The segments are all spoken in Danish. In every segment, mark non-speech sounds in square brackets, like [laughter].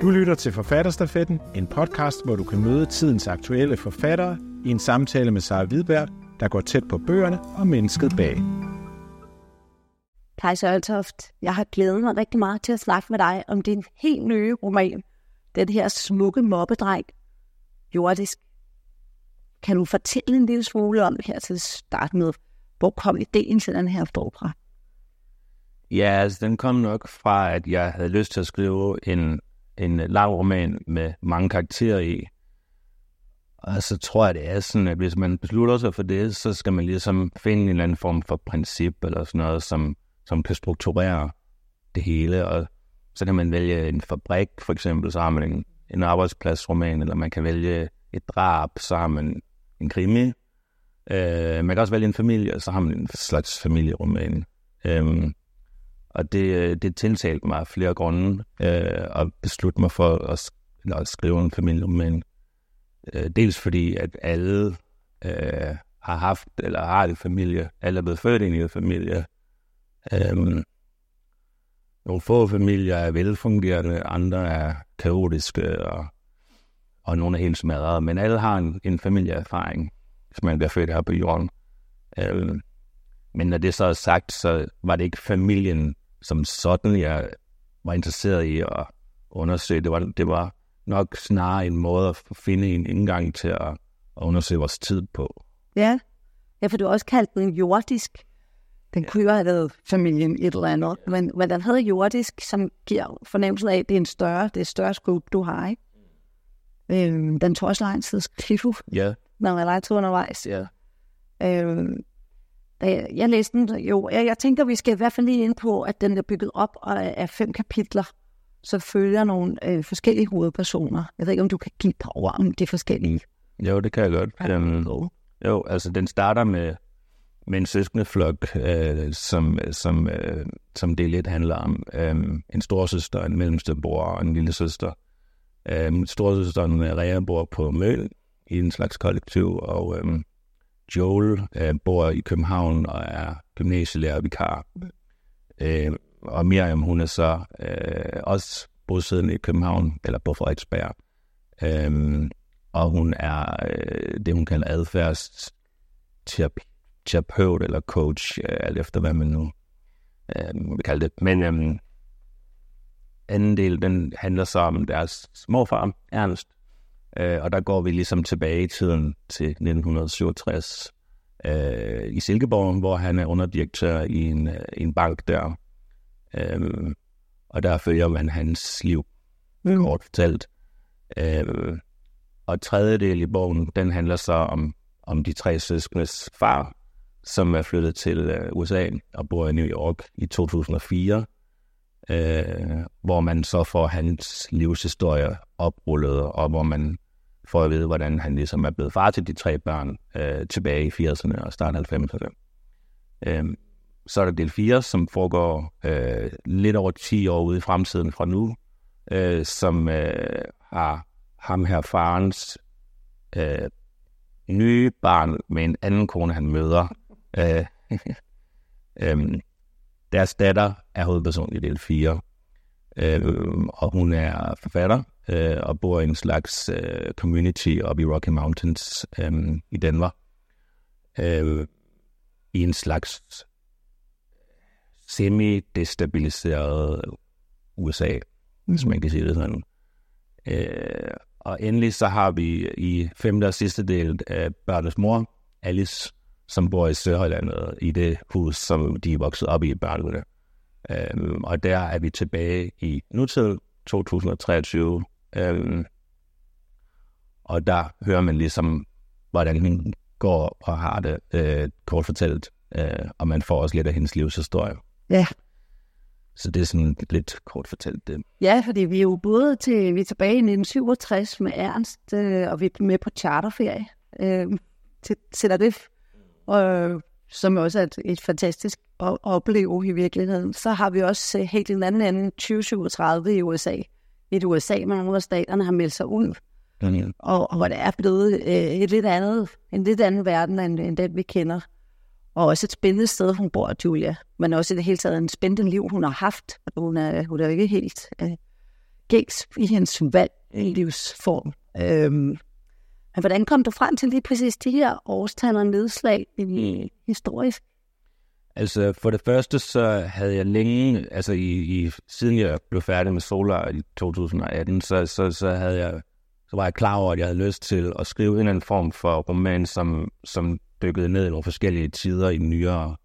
Du lytter til Forfatterstafetten, en podcast, hvor du kan møde tidens aktuelle forfattere i en samtale med Sara Hvidberg, der går tæt på bøgerne og mennesket bag. Kajsa Øltoft, jeg har glædet mig rigtig meget til at snakke med dig om din helt nye roman. Den her smukke mobbedreng, jordisk. Kan du fortælle en lille smule om det her til at starte med? Hvor kom ideen til den her bog fra? Ja, altså den kom nok fra, at jeg havde lyst til at skrive en, en øh, lang roman med mange karakterer i. Og så tror jeg, det er sådan, at hvis man beslutter sig for det, så skal man ligesom finde en eller anden form for princip eller sådan noget, som, som kan strukturere det hele. Og så kan man vælge en fabrik, for eksempel, så har man en, en arbejdspladsroman, eller man kan vælge et drab, så har man en krimi. Øh, man kan også vælge en familie, og så har man en slags familieroman. Øh, og det, øh, det tiltalte mig flere grunde øh, at beslutte mig for at, at skrive en familieroman. Øh, dels fordi, at alle øh, har haft eller har en familie, alle er blevet født ind i en familie. Øh, nogle få familier er velfungerende, andre er kaotiske, og, og nogle er helt smadret. Men alle har en, en familieerfaring, hvis man bliver født her på jorden. Øh, men når det så er sagt, så var det ikke familien som sådan, jeg var interesseret i at undersøge. Det var, det var nok snarere en måde at finde en indgang til at, at undersøge vores tid på. Ja, ja for du har også kaldt den jordisk. Den kunne jo have været familien et eller andet, men, men den hedder jordisk, som giver fornemmelsen af, at det er en større, det er et større scope, du har, ikke? Øhm, den tog også lang tid at skrive, Ja, når man er undervejs. ja. Øhm, jeg, læste den jo, jeg, jeg tænker, vi skal i hvert fald lige ind på, at den er bygget op af, fem kapitler, så følger nogle øh, forskellige hovedpersoner. Jeg ved ikke, om du kan give et par ord om de forskellige. Jo, det kan jeg godt. Øhm, jo, altså den starter med, med en søskende flok, øh, som, som, øh, som det lidt handler om. Øh, en storsøster, en mellemste bror og en lille søster. Øh, storsøsteren Rea bor på Møl i en slags kollektiv, og øh, Joel øh, bor i København og er gymnasielærer vikar. Øh, og Miriam, hun er så øh, også bosiddende i København, eller på Frederiksberg. Øh, og hun er øh, det, hun kalder adfærdsterapeut eller coach, øh, alt efter hvad man nu øh, vil kalde det. Men øh, anden del, den handler så om deres morfar, Ernst, Øh, og der går vi ligesom tilbage i tiden til 1967 øh, i Silkeborg, hvor han er underdirektør i en, øh, en bank der. Øh, og der følger man hans liv, mm. kort fortalt. Øh, og tredje del i bogen, den handler så om, om de tre søskendes far, som er flyttet til øh, USA og bor i New York i 2004, øh, hvor man så får hans livshistorie oprullet, og hvor man får at vide, hvordan han ligesom er blevet far til de tre børn øh, tilbage i 80'erne og start 90'erne. Øh, så er der del 4, som foregår øh, lidt over 10 år ude i fremtiden fra nu, øh, som øh, har ham her farens øh, nye barn med en anden kone, han møder. Øh, [laughs] øh, deres datter er hovedperson i del 4, øh, og hun er forfatter øh, og bor i en slags øh, community oppe i Rocky Mountains øh, i Danmark. Øh, I en slags semi-destabiliseret USA, hvis man kan sige det sådan. Øh, og endelig så har vi i femte og sidste del øh, børnenes mor, Alice, som bor i Sørhøjlandet i det hus, som de er vokset op i børnene. Øhm, og der er vi tilbage i nutiden, 2023. Øhm, og der hører man ligesom, hvordan hun går og har det øh, kort fortalt. Øh, og man får også lidt af hendes livshistorie. Ja. Så det er sådan lidt kort fortalt det. Ja, fordi vi er jo både til, vi er tilbage i 1967 med Ernst, øh, og vi er med på charterferie øh, til, til det, og, som også er et, et fantastisk at opleve i virkeligheden. Så har vi også øh, helt en anden ende 2037 i USA. Et USA, hvor nogle af staterne har meldt sig ud, Ja. og, og hvor det er blevet øh, et lidt andet, en lidt anden verden, end, end den vi kender. Og også et spændende sted, hun bor, Julia. Men også i det hele taget en spændende liv, hun har haft. Hun er, hun er jo ikke helt øh, gængs i hendes valg i livsform. Øhm, men hvordan kom du frem til lige præcis de her årstal og nedslag i mm. historisk? Altså for det første, så havde jeg længe, altså i, i, siden jeg blev færdig med Solar i 2018, så, så, så, havde jeg, så var jeg klar over, at jeg havde lyst til at skrive en eller anden form for roman, som, som dykkede ned i nogle forskellige tider i den nyere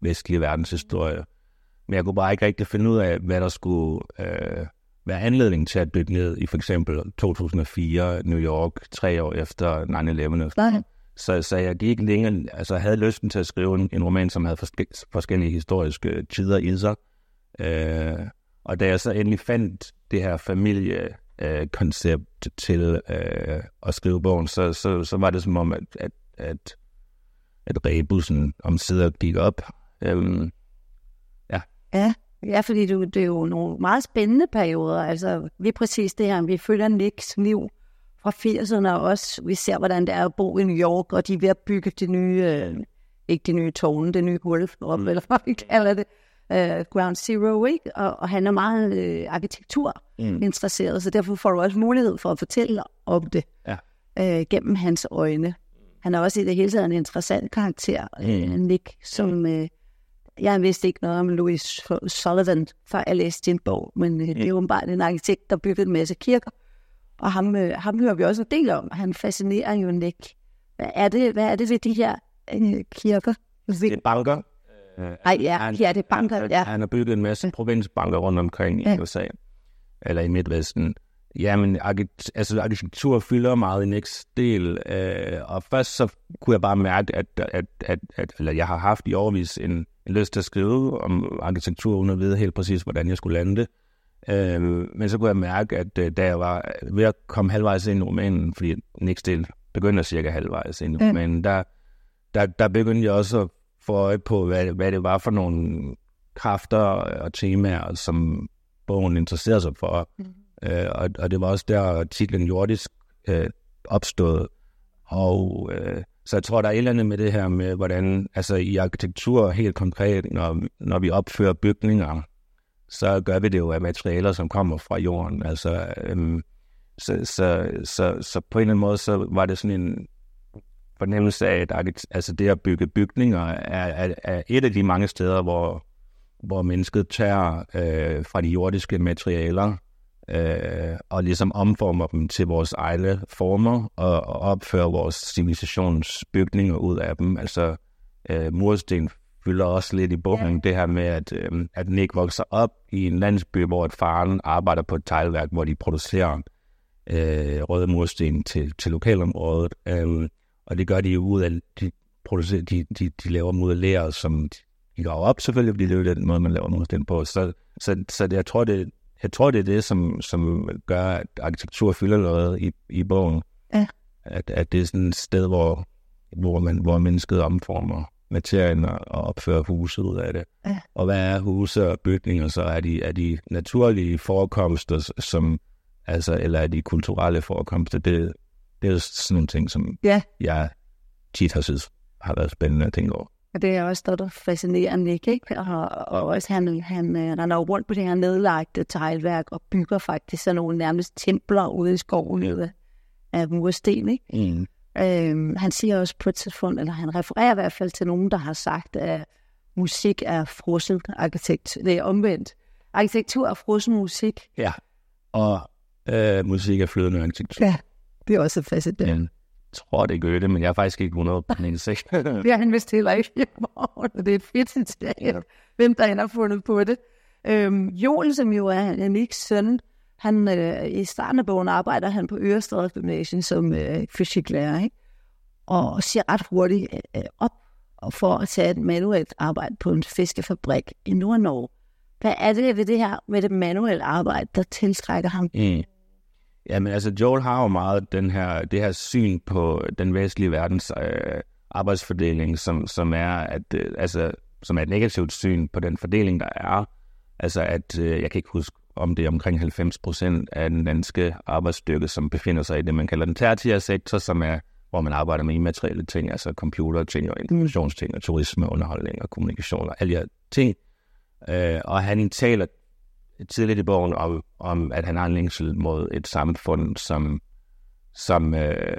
vestlige verdenshistorie. Men jeg kunne bare ikke rigtig finde ud af, hvad der skulle øh, være anledning til at dykke ned i for eksempel 2004 New York, tre år efter 9-11. Så, så jeg gik længe, altså havde lysten til at skrive en, en roman, som havde forske, forskellige historiske tider i sig. Øh, og da jeg så endelig fandt det her familiekoncept øh, til øh, at skrive bogen, så, så, så var det som om, at, at, at, at rebussen om sider gik op. Øh, ja. Ja, Ja, fordi det, det er jo nogle meget spændende perioder. Altså, lige præcis det her, vi følger Nicks liv fra 80'erne, og også vi ser, hvordan det er at bo i New York, og de er ved at bygge det nye, øh, ikke det nye tårne, det nye hul, mm. eller hvad vi kalder det, øh, Ground Zero, ikke? Og, og han er meget øh, arkitektur mm. interesseret, så derfor får du også mulighed for at fortælle om det ja. øh, gennem hans øjne. Han er også i det hele taget en interessant karakter, øh, mm. Nick, som... Øh, jeg vidste ikke noget om Louis Sullivan, før jeg læste din bog, men øh, det er jo bare en arkitekt, der byggede en masse kirker. Og ham, øh, ham hører vi også en del om. Han fascinerer jo Nick. Hvad er det, hvad er det ved de her øh, kirker? Det er banker. Nej, ja, han, ja, det er banker, ja. Han har bygget en masse provinsbanker rundt omkring i ja. USA, eller i Midtvesten. Jamen, altså, arkitektur fylder meget i Nicks del, øh, og først så kunne jeg bare mærke, at, at, at, at eller jeg har haft i overvis en, en lyst til at skrive om arkitektur, uden at vide helt præcis, hvordan jeg skulle lande det. Øh, men så kunne jeg mærke, at øh, da jeg var ved at komme halvvejs ind i romanen, fordi Nicks del begynder cirka halvvejs ind i romanen, der, der, der begyndte jeg også at få øje på, hvad, hvad det var for nogle kræfter og temaer, som bogen interesserede sig for. Mm. Øh, og, og det var også der titlen Jordisk øh, opstod. Og øh, så jeg tror, der er et eller andet med det her med, hvordan, altså i arkitektur helt konkret, når, når vi opfører bygninger, så gør vi det jo af materialer, som kommer fra jorden. Altså, øhm, så, så, så, så på en eller anden måde, så var det sådan en fornemmelse af, at altså det at bygge bygninger er, er, er et af de mange steder, hvor, hvor mennesket tager øh, fra de jordiske materialer øh, og ligesom omformer dem til vores egne former og, og opfører vores civilisationsbygninger ud af dem. Altså øh, mursten fylder også lidt i bogen, ja. det her med, at, øh, at Nick vokser op i en landsby, hvor et faren arbejder på et teglværk, hvor de producerer øh, røde mursten til, til lokalområdet. Øh, og det gør de jo ud af, de, producerer, de, de, de laver modellerer, som de går op selvfølgelig, fordi det er jo den måde, man laver mursten på. Så, så, så det, jeg tror, det, jeg tror, det er det, som, som gør, at arkitektur fylder noget i, i bogen. Ja. At, at det er sådan et sted, hvor, hvor, man, hvor mennesket omformer materien og, og opfører huset ud af det. Ja. Og hvad er huse og bygninger så? Er de, er de naturlige forekomster, som, altså, eller er de kulturelle forekomster? Det, det er sådan nogle ting, som ja. jeg tit har synes har været spændende at tænke over. Og det er også noget, der fascinerer Nick, ikke? Og, og også han, han øh, render rundt på det her nedlagte teglværk og bygger faktisk sådan nogle nærmest templer ude i skoven ud af mursten, ikke? Mm. Øhm, han siger også på et tidspunkt, eller han refererer i hvert fald til nogen, der har sagt, at musik er frossen arkitekt. Det er omvendt. Arkitektur er frossen musik. Ja, og øh, musik er flydende arkitektur. Ja, det er også fascinerende tror, det gør det, men jeg er faktisk ikke 100 på den sigt. det har han vist heller ikke i morgen, og det er et fedt citat, hvem der har fundet på det. Øhm, Joel, som jo er Niks søn, han, øh, i starten af bogen arbejder han på Ørestad Gymnasium som øh, fysiklærer, ikke? og siger ret hurtigt øh, op for at tage et manuelt arbejde på en fiskefabrik i Nord-Norge. Hvad er det ved det her med det manuelle arbejde, der tiltrækker ham? Mm. Jamen altså, Joel har jo meget den her, det her syn på den vestlige verdens øh, arbejdsfordeling, som, som er at, øh, altså, som er et negativt syn på den fordeling, der er. Altså at, øh, jeg kan ikke huske, om det er omkring 90 procent af den danske arbejdsstyrke, som befinder sig i det, man kalder den tertiære sektor, som er, hvor man arbejder med immaterielle ting, altså computer ting og informationsting og turisme, underholdning og kommunikation og alle de her ting. Øh, og han taler tidligt i bogen om, om, at han har en længsel mod et samfund, som, som øh,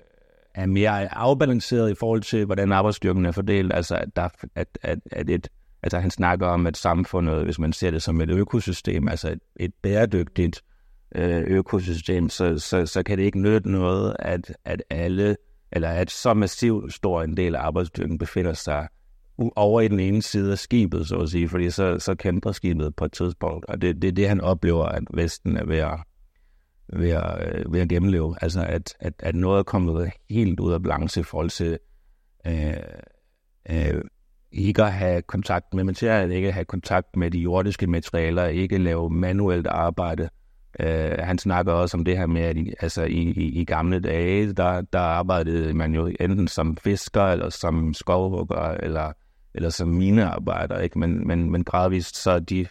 er mere afbalanceret i forhold til, hvordan arbejdsstyrken er fordelt. Altså, at, der, at, at, at et, altså han snakker om, at samfundet, hvis man ser det som et økosystem, altså et, et bæredygtigt øh, økosystem, så, så, så kan det ikke nytte noget, at, at alle, eller at så massivt stor en del af arbejdsstyrken befinder sig over i den ene side af skibet, så at sige, fordi så, så kæmper skibet på et tidspunkt, og det, det er det, han oplever, at Vesten er ved at, ved at, øh, ved at gennemleve. Altså, at, at, at noget er kommet helt ud af balance i forhold til øh, øh, ikke at have kontakt med materialet, ikke at have kontakt med de jordiske materialer, ikke lave manuelt arbejde. Øh, han snakker også om det her med, at i, altså i, i, i gamle dage, der, der arbejdede man jo enten som fisker, eller som skovhugger, eller eller som minearbejder, ikke? Men, men, men gradvist så er de,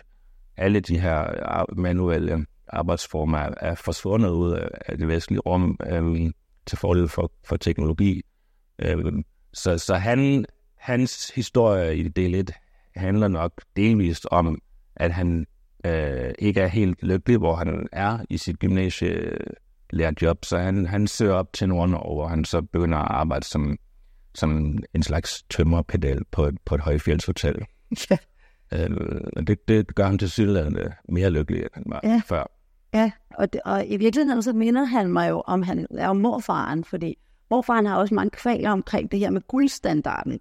alle de her manuelle arbejdsformer er, er forsvundet ud af det vestlige rum øh, til fordel for, for teknologi. Øh, så, så han, hans historie i del 1 handler nok delvist om, at han øh, ikke er helt lykkelig, hvor han er i sit gymnasielærerjob, så han, han søger op til Nord-Norge, hvor han så begynder at arbejde som som en slags tømmerpedal på et, på et højfjeldshotel. [laughs] Ja. Øh, det, det gør ham til synligheden mere lykkelig, end han var ja. før. Ja, og, det, og i virkeligheden så minder han mig jo om, han er jo morfaren, fordi morfaren har også mange kvaler omkring det her med guldstandarden,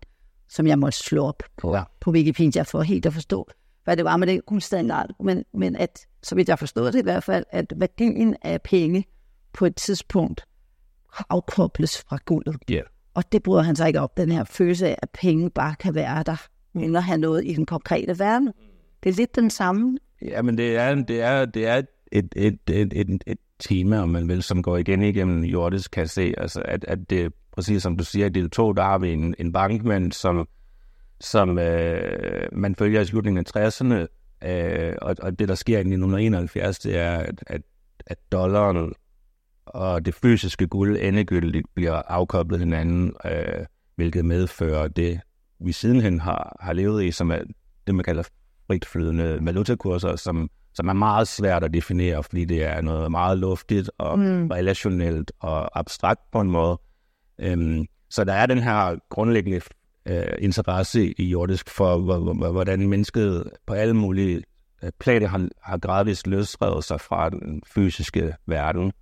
som jeg måtte slå op på, ja. på Wikipedia for helt at forstå, hvad det var med det guldstandard. Men, men at, så vidt jeg forstod det i hvert fald, at værdien af penge på et tidspunkt afkobles fra guldet. Yeah. Og det bryder han sig ikke op, den her følelse af, at penge bare kan være der, uden at have noget i den konkrete verden. Det er lidt den samme. Ja, men det er, det er, det er et, et, et, et, et, tema, om man vil, som går igen igennem jordisk kan se. Altså, at, at det, præcis som du siger, i del 2, der har vi en, en bankmand, som, som øh, man følger i slutningen af 60'erne, øh, og, og det, der sker i 1971, det er, at, at, at dollaren og det fysiske guld endegyldigt bliver afkoblet hinanden, øh, hvilket medfører det, vi sidenhen har, har levet i, som er det, man kalder fritflydende valutakurser, som, som er meget svært at definere, fordi det er noget meget luftigt og mm. relationelt og abstrakt på en måde. Øhm, så der er den her grundlæggende øh, interesse i jordisk for, hvordan mennesket på alle mulige øh, planer har, har gradvist løsrevet sig fra den fysiske verden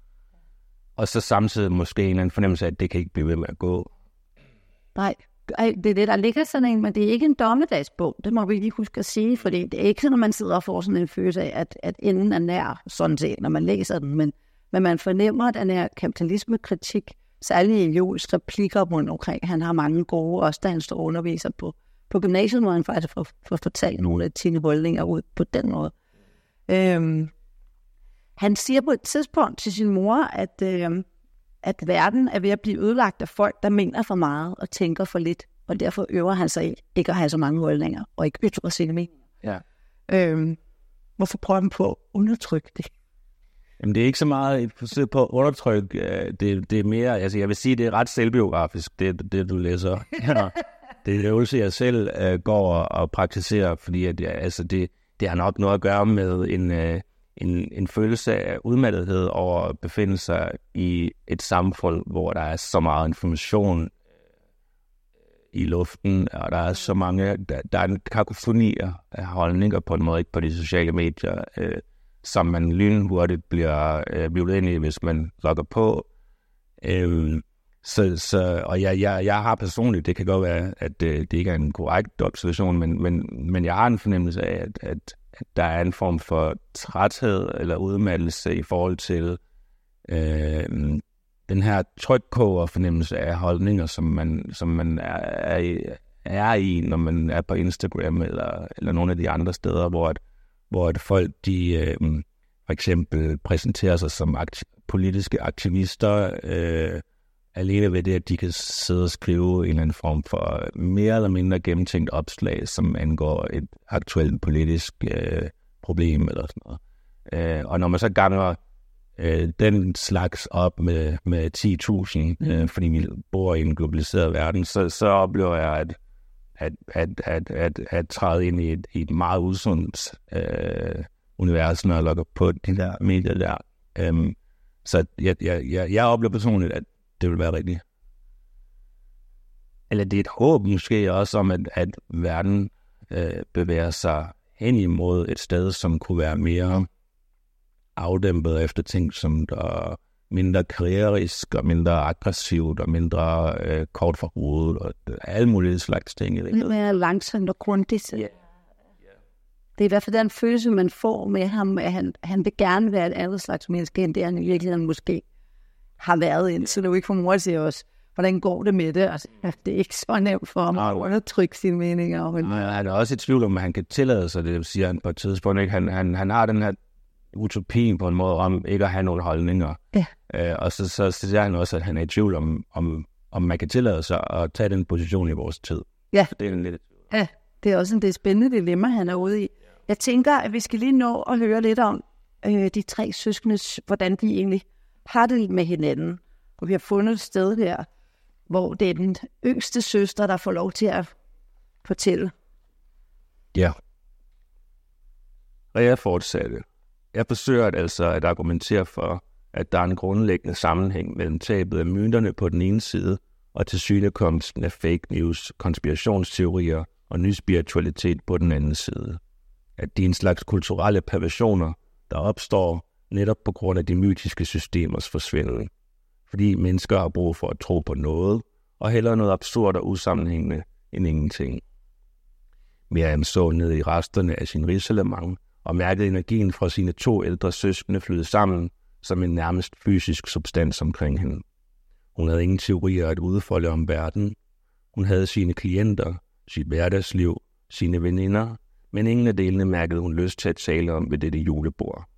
og så samtidig måske en eller anden fornemmelse af, at det kan ikke blive ved med at gå. Nej, det er det, der ligger sådan en, men det er ikke en dommedagsbog, det må vi lige huske at sige, for det er ikke sådan, at man sidder og får sådan en følelse af, at, at enden er nær, sådan set, når man læser den, men, men man fornemmer, at den her kapitalismekritik, særligt i Jules replikker rundt omkring, han har mange gode, også da han står underviser på, på gymnasiet, hvor han faktisk får, får fortalt nogle af sine holdninger ud på den måde. Øhm, han siger på et tidspunkt til sin mor, at, øh, at verden er ved at blive ødelagt af folk, der mener for meget og tænker for lidt. Og derfor øver han sig ikke at have så mange holdninger og ikke ytre sine meninger. Ja. Øhm, hvorfor prøver han på at undertrykke det? Jamen, det er ikke så meget et forsøg på at undertrykke. Øh, det, det er mere, altså jeg vil sige, det er ret selvbiografisk, det, det du læser. Ja. [laughs] det er en øvelse, jeg selv uh, går og praktiserer, fordi at, ja, altså det, det har nok noget at gøre med en, uh, en, en følelse af udmattethed over at befinde sig i et samfund, hvor der er så meget information øh, i luften, og der er så mange, der, der er en kakofoni af holdninger på en måde, ikke på de sociale medier, øh, som man lynhurtigt bliver øh, vivlet ind i, hvis man logger på. Øh, så, så, og jeg, jeg, jeg har personligt, det kan godt være, at det, det ikke er en korrekt observation, men, men, men jeg har en fornemmelse af, at, at der er en form for træthed eller udmattelse i forhold til øh, den her trykkoger fornemmelse af holdninger, som man, som man er, er, i, er i, når man er på Instagram eller, eller nogle af de andre steder, hvor, at, hvor at folk de, øh, for eksempel præsenterer sig som akti- politiske aktivister, øh, alene ved det, at de kan sidde og skrive en eller anden form for mere eller mindre gennemtænkt opslag, som angår et aktuelt politisk øh, problem eller sådan noget. Øh, og når man så ganger øh, den slags op med, med 10.000, øh, fordi vi bor i en globaliseret verden, så, så oplever jeg, at, at, at, at, at, at træde ind i et, i et meget usundt øh, når jeg logger på de der medier der. Øhm, så jeg, jeg, jeg, jeg oplever personligt, at det vil være rigtigt. Eller det er et håb måske også om, at, at verden øh, bevæger sig hen imod et sted, som kunne være mere afdæmpet efter ting, som der mindre karriereisk og mindre aggressivt og mindre øh, kort for hovedet og alle mulige slags ting. Lidt mere langsomt og grundigt. Yeah. Det er i hvert fald den følelse, man får med ham, at han, han vil gerne være et andet slags menneske, end det han i virkeligheden måske har været indtil nu. Ikke for mor siger også, hvordan går det med det? Altså, det er ikke så nemt for ham at undertrykke sine meninger. Men... Nej, han er også i tvivl om, at han kan tillade sig det, siger han på et tidspunkt. Ikke? Han, han, han har den her utopien på en måde om ikke at have nogle holdninger. Ja. Øh, og så, så, så siger han også, at han er i tvivl om, om, om man kan tillade sig at tage den position i vores tid. Ja. Så det er en lidt... Ja, det er også en det spændende dilemma, han er ude i. Jeg tænker, at vi skal lige nå at høre lidt om øh, de tre søskendes, hvordan de egentlig har det med hinanden. Og vi har fundet et sted her, hvor det er den yngste søster, der får lov til at fortælle. Ja. Og jeg fortsatte. Jeg forsøger at altså at argumentere for, at der er en grundlæggende sammenhæng mellem tabet af mynterne på den ene side og til synekomsten af fake news, konspirationsteorier og ny spiritualitet på den anden side. At det er en slags kulturelle perversioner, der opstår netop på grund af de mytiske systemers forsvinden. Fordi mennesker har brug for at tro på noget, og hellere noget absurd og usammenhængende end ingenting. Miriam så ned i resterne af sin risalemang og mærkede energien fra sine to ældre søskende flyde sammen som en nærmest fysisk substans omkring hende. Hun havde ingen teorier at udfolde om verden. Hun havde sine klienter, sit hverdagsliv, sine veninder, men ingen af delene mærkede hun lyst til at tale om ved dette julebord.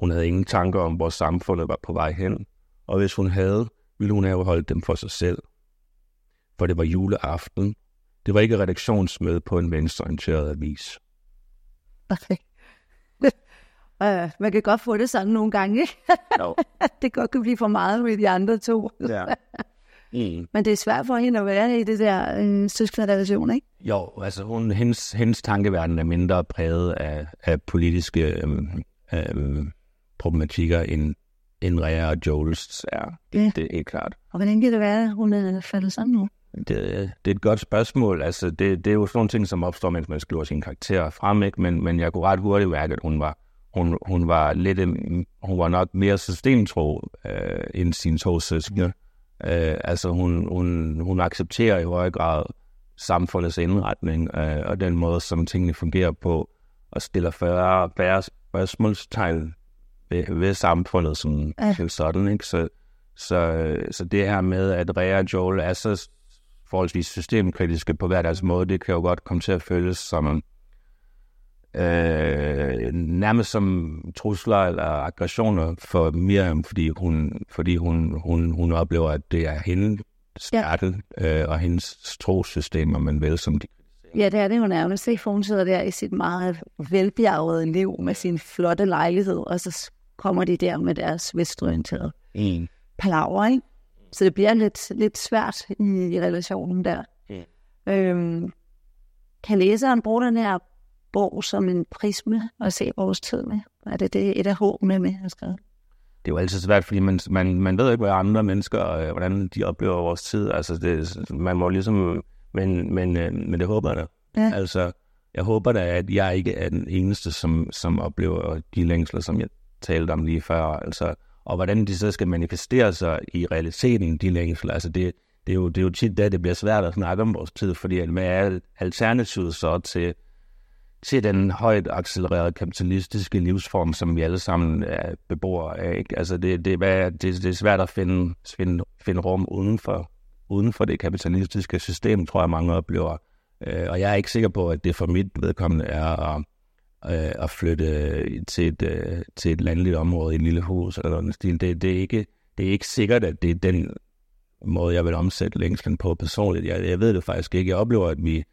Hun havde ingen tanker om, hvor samfundet var på vej hen, og hvis hun havde, ville hun have holdt dem for sig selv. For det var juleaften. Det var ikke redaktionsmøde på en venstreorienteret avis. Okay. [laughs] Uh, man kan godt få det sådan nogle gange, ikke? No. [laughs] det godt kan blive for meget med de andre to. Ja. Mm. Men det er svært for hende at være i det der øh, søskende ikke? Jo, altså hun, hendes, hendes tankeverden er mindre præget af, af politiske øhm, øhm, problematikker, end, end Rea og Joels er. Det, Ja. det er helt klart. Og hvordan kan det være, at hun er faldet sådan nu? Det, det er et godt spørgsmål. Altså, det, det er jo sådan nogle ting, som opstår, mens man skriver sine karakterer frem, ikke? Men, men jeg kunne ret hurtigt mærke, at hun var, hun, hun var lidt, øhm, hun var nok mere systemtro øh, end sine to søskende. Øh, altså, hun, hun, hun accepterer i høj grad samfundets indretning øh, og den måde, som tingene fungerer på, og stiller færre, færre spørgsmålstegn ved, ved samfundet som, Ja. ja. sådan, ikke? Så, så, så det her med, at Rea og Joel er så forholdsvis systemkritiske på hver deres måde, det kan jo godt komme til at føles som øh, nærmest som trusler eller aggressioner for Miriam, fordi hun, fordi hun, hun, hun oplever, at det er hendes Ja. hjertel øh, og hendes trossystemer, man vel som de Ja, det er det jo nærmest, ikke? For hun sidder der i sit meget velbjergede liv med sin flotte lejlighed, og så kommer de der med deres vestorienterede en. palaver, ikke? Så det bliver lidt, lidt svært i, i relationen der. Ja. Øhm, kan læseren bruge den her bog som en prisme og se vores tid med? Er det, det et af håbene med, at skrive? det er jo altid svært, fordi man, man, man ved ikke, hvad andre mennesker, øh, hvordan de oplever vores tid. Altså, det, man må ligesom, men, men, øh, men det håber jeg da. Ja. Altså, jeg håber da, at jeg ikke er den eneste, som, som oplever de længsler, som jeg talte om lige før. Altså, og hvordan de så skal manifestere sig i realiteten, de længsler. Altså, det, det, er jo, det er jo tit da, det bliver svært at snakke om vores tid, fordi at, hvad er alternativet så til, til den højt accelererede kapitalistiske livsform, som vi alle sammen er beboere af. Ikke? Altså det, det, hvad, er- det, det er svært at finde, finde, finde rum uden for, uden for det kapitalistiske system, tror jeg mange oplever. Øh, og jeg er ikke sikker på, at det for mit vedkommende er at, øh, at flytte øh, til et, øh, til et landligt område i et lille hus eller noget stil. Det, det, er ikke, det er ikke sikkert, at det er den måde, jeg vil omsætte længslen på personligt. Jeg, jeg ved det faktisk ikke. Jeg oplever, at vi,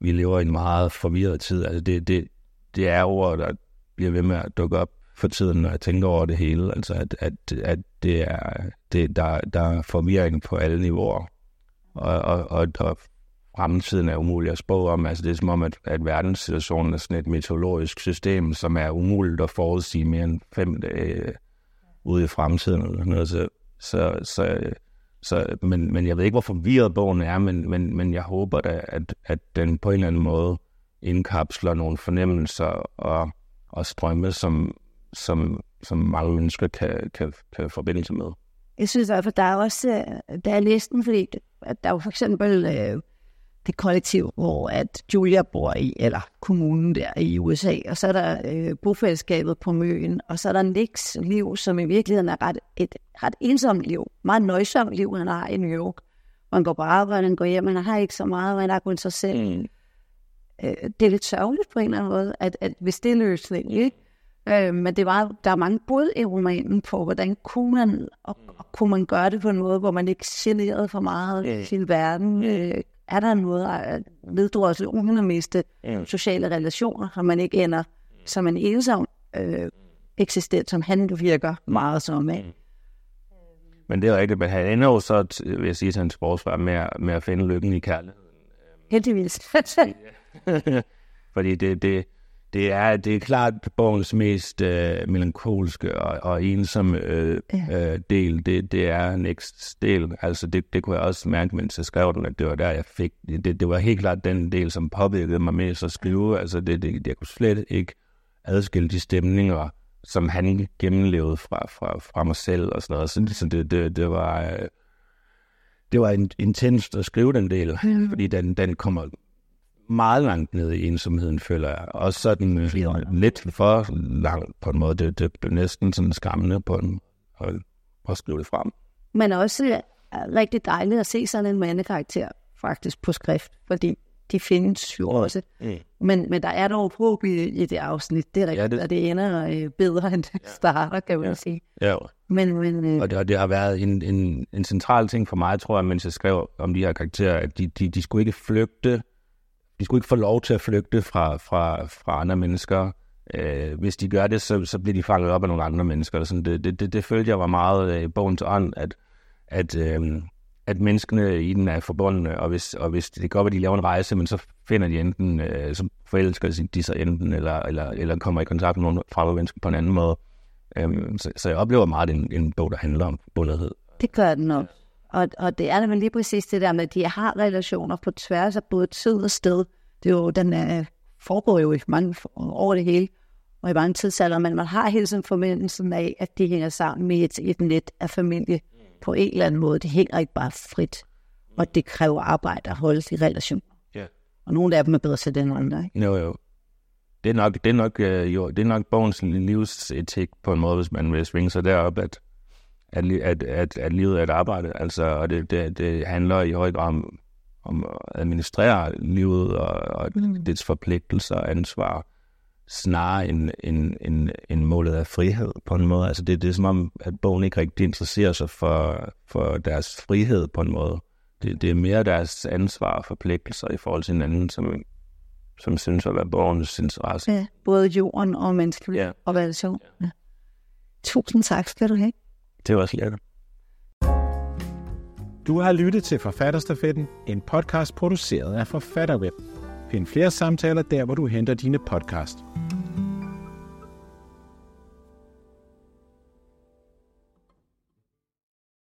vi lever i en meget forvirret tid. Altså det, det, det er ord, der bliver ved med at dukke op for tiden, når jeg tænker over det hele. Altså at, at, at det er, det, der, der er forvirring på alle niveauer. Og, og, og, og fremtiden er umulig at spå om. Altså det er som om, at, at verdenssituationen er sådan et meteorologisk system, som er umuligt at forudsige mere end fem dage øh, ude i fremtiden. Eller noget. Så, så, så, så, men, men jeg ved ikke, hvor forvirret bogen er, men, men, men jeg håber da, at, at den på en eller anden måde indkapsler nogle fornemmelser og, og strømme, som, som, som mange mennesker kan, kan, kan forbinde sig med. Jeg synes i der er også, øh, der er listen, fordi der er jo for eksempel øh, det kollektiv, hvor at Julia bor i, eller kommunen der i USA, og så er der øh, bofællesskabet på Møen, og så er der Nicks liv, som i virkeligheden er ret, et ret ensomt liv, meget nøjsomt liv, han har i New York. Man går på arbejde, han går hjem, han har ikke så meget, man har kun sig selv. Mm. Øh, det er lidt sørgeligt på en eller anden måde, at, at hvis det er løsning, ikke? Øh, men det var, der er mange bud i romanen på, hvordan kunne man, og, og kunne man gøre det på en måde, hvor man ikke generede for meget i sin verden. Øh, er der en måde at neddrosle uden at miste sociale relationer, så man ikke ender som en ensom øh, eksistens, som han virker meget som af. Men det er rigtigt, men han ender jo så, vil jeg sige til hans forsvar, med, at, med at finde lykken i kærligheden. Heldigvis. [laughs] Fordi det, det, det er, det er klart bogens mest øh, melankolske og, og ensomme øh, ja. øh, del, det, det er Next del. Altså det, det kunne jeg også mærke, mens jeg skrev den, at det var der, jeg fik, det, det var helt klart den del, som påvirkede mig mest at skrive. Altså det, det, jeg kunne slet ikke adskille de stemninger, som han gennemlevede fra, fra, fra mig selv og sådan noget. Så, så det, det, det var... Øh, det var intenst at skrive den del, mm. fordi den, den kommer meget langt ned i ensomheden, føler jeg. Også sådan øh, lidt for langt på en måde. Det, det blev næsten sådan skræmmende på en at, at skrive det frem. Men også er øh, rigtig dejligt at se sådan en mandekarakter faktisk på skrift, fordi de findes jo også. Mm. Men, men der er dog håb i, i det afsnit. Det er rigtigt, ja, det... at det ender øh, bedre, end det starter, kan man ja. sige. Ja. Men, men, øh... og, det, og det har været en, en, en central ting for mig, tror jeg, mens jeg skrev om de her karakterer, at de, de, de skulle ikke flygte de skulle ikke få lov til at flygte fra, fra, fra andre mennesker. Øh, hvis de gør det, så, så bliver de fanget op af nogle andre mennesker. Sådan, det, det, det, det følte jeg var meget øh, i øh, bogens ånd, at, at, øh, at menneskene i den er forbundne, og hvis, og hvis det går, at de laver en rejse, men så finder de enten, øh, så forelsker de sig enten, eller, eller, eller kommer i kontakt med nogle fremmede mennesker på en anden måde. Øh, så, så jeg oplever meget en, en bog, der handler om bundethed. Det gør den også. Og, og det er nemlig lige præcis det der med, at de har relationer på tværs af både tid og sted. Det er jo, den er, foregår jo i mange over det hele, og i mange tidsalder, men man har hele tiden forventelsen af, at de hænger sammen med et, et net af familie på en eller anden måde. Det hænger ikke bare frit, og det kræver arbejde at holde de relationer. Yeah. Og nogle af dem er bedre til den andre, ikke? Jo, jo. Det er nok, det er nok, øh, jo, det er nok bogens livsetik på en måde, hvis man vil svinge sig derop, at at, at, at, at livet er et arbejde, altså, og det, det, det handler i høj grad om, om at administrere livet og, og mm. dets forpligtelser og ansvar, snarere end, end, end, end målet af frihed på en måde. Altså det, det er som om, at bogen ikke rigtig interesserer sig for, for deres frihed på en måde. Det, det er mere deres ansvar og forpligtelser i forhold til hinanden, som, som synes at være borgernes interesse. Ja, både jorden og menneskelig ja. og relation. Ja. Tusind tak skal du have. Det var også. Du har lyttet til Forfatterstafetten, en podcast produceret af Forfatterweb. Find flere samtaler der, hvor du henter dine podcast.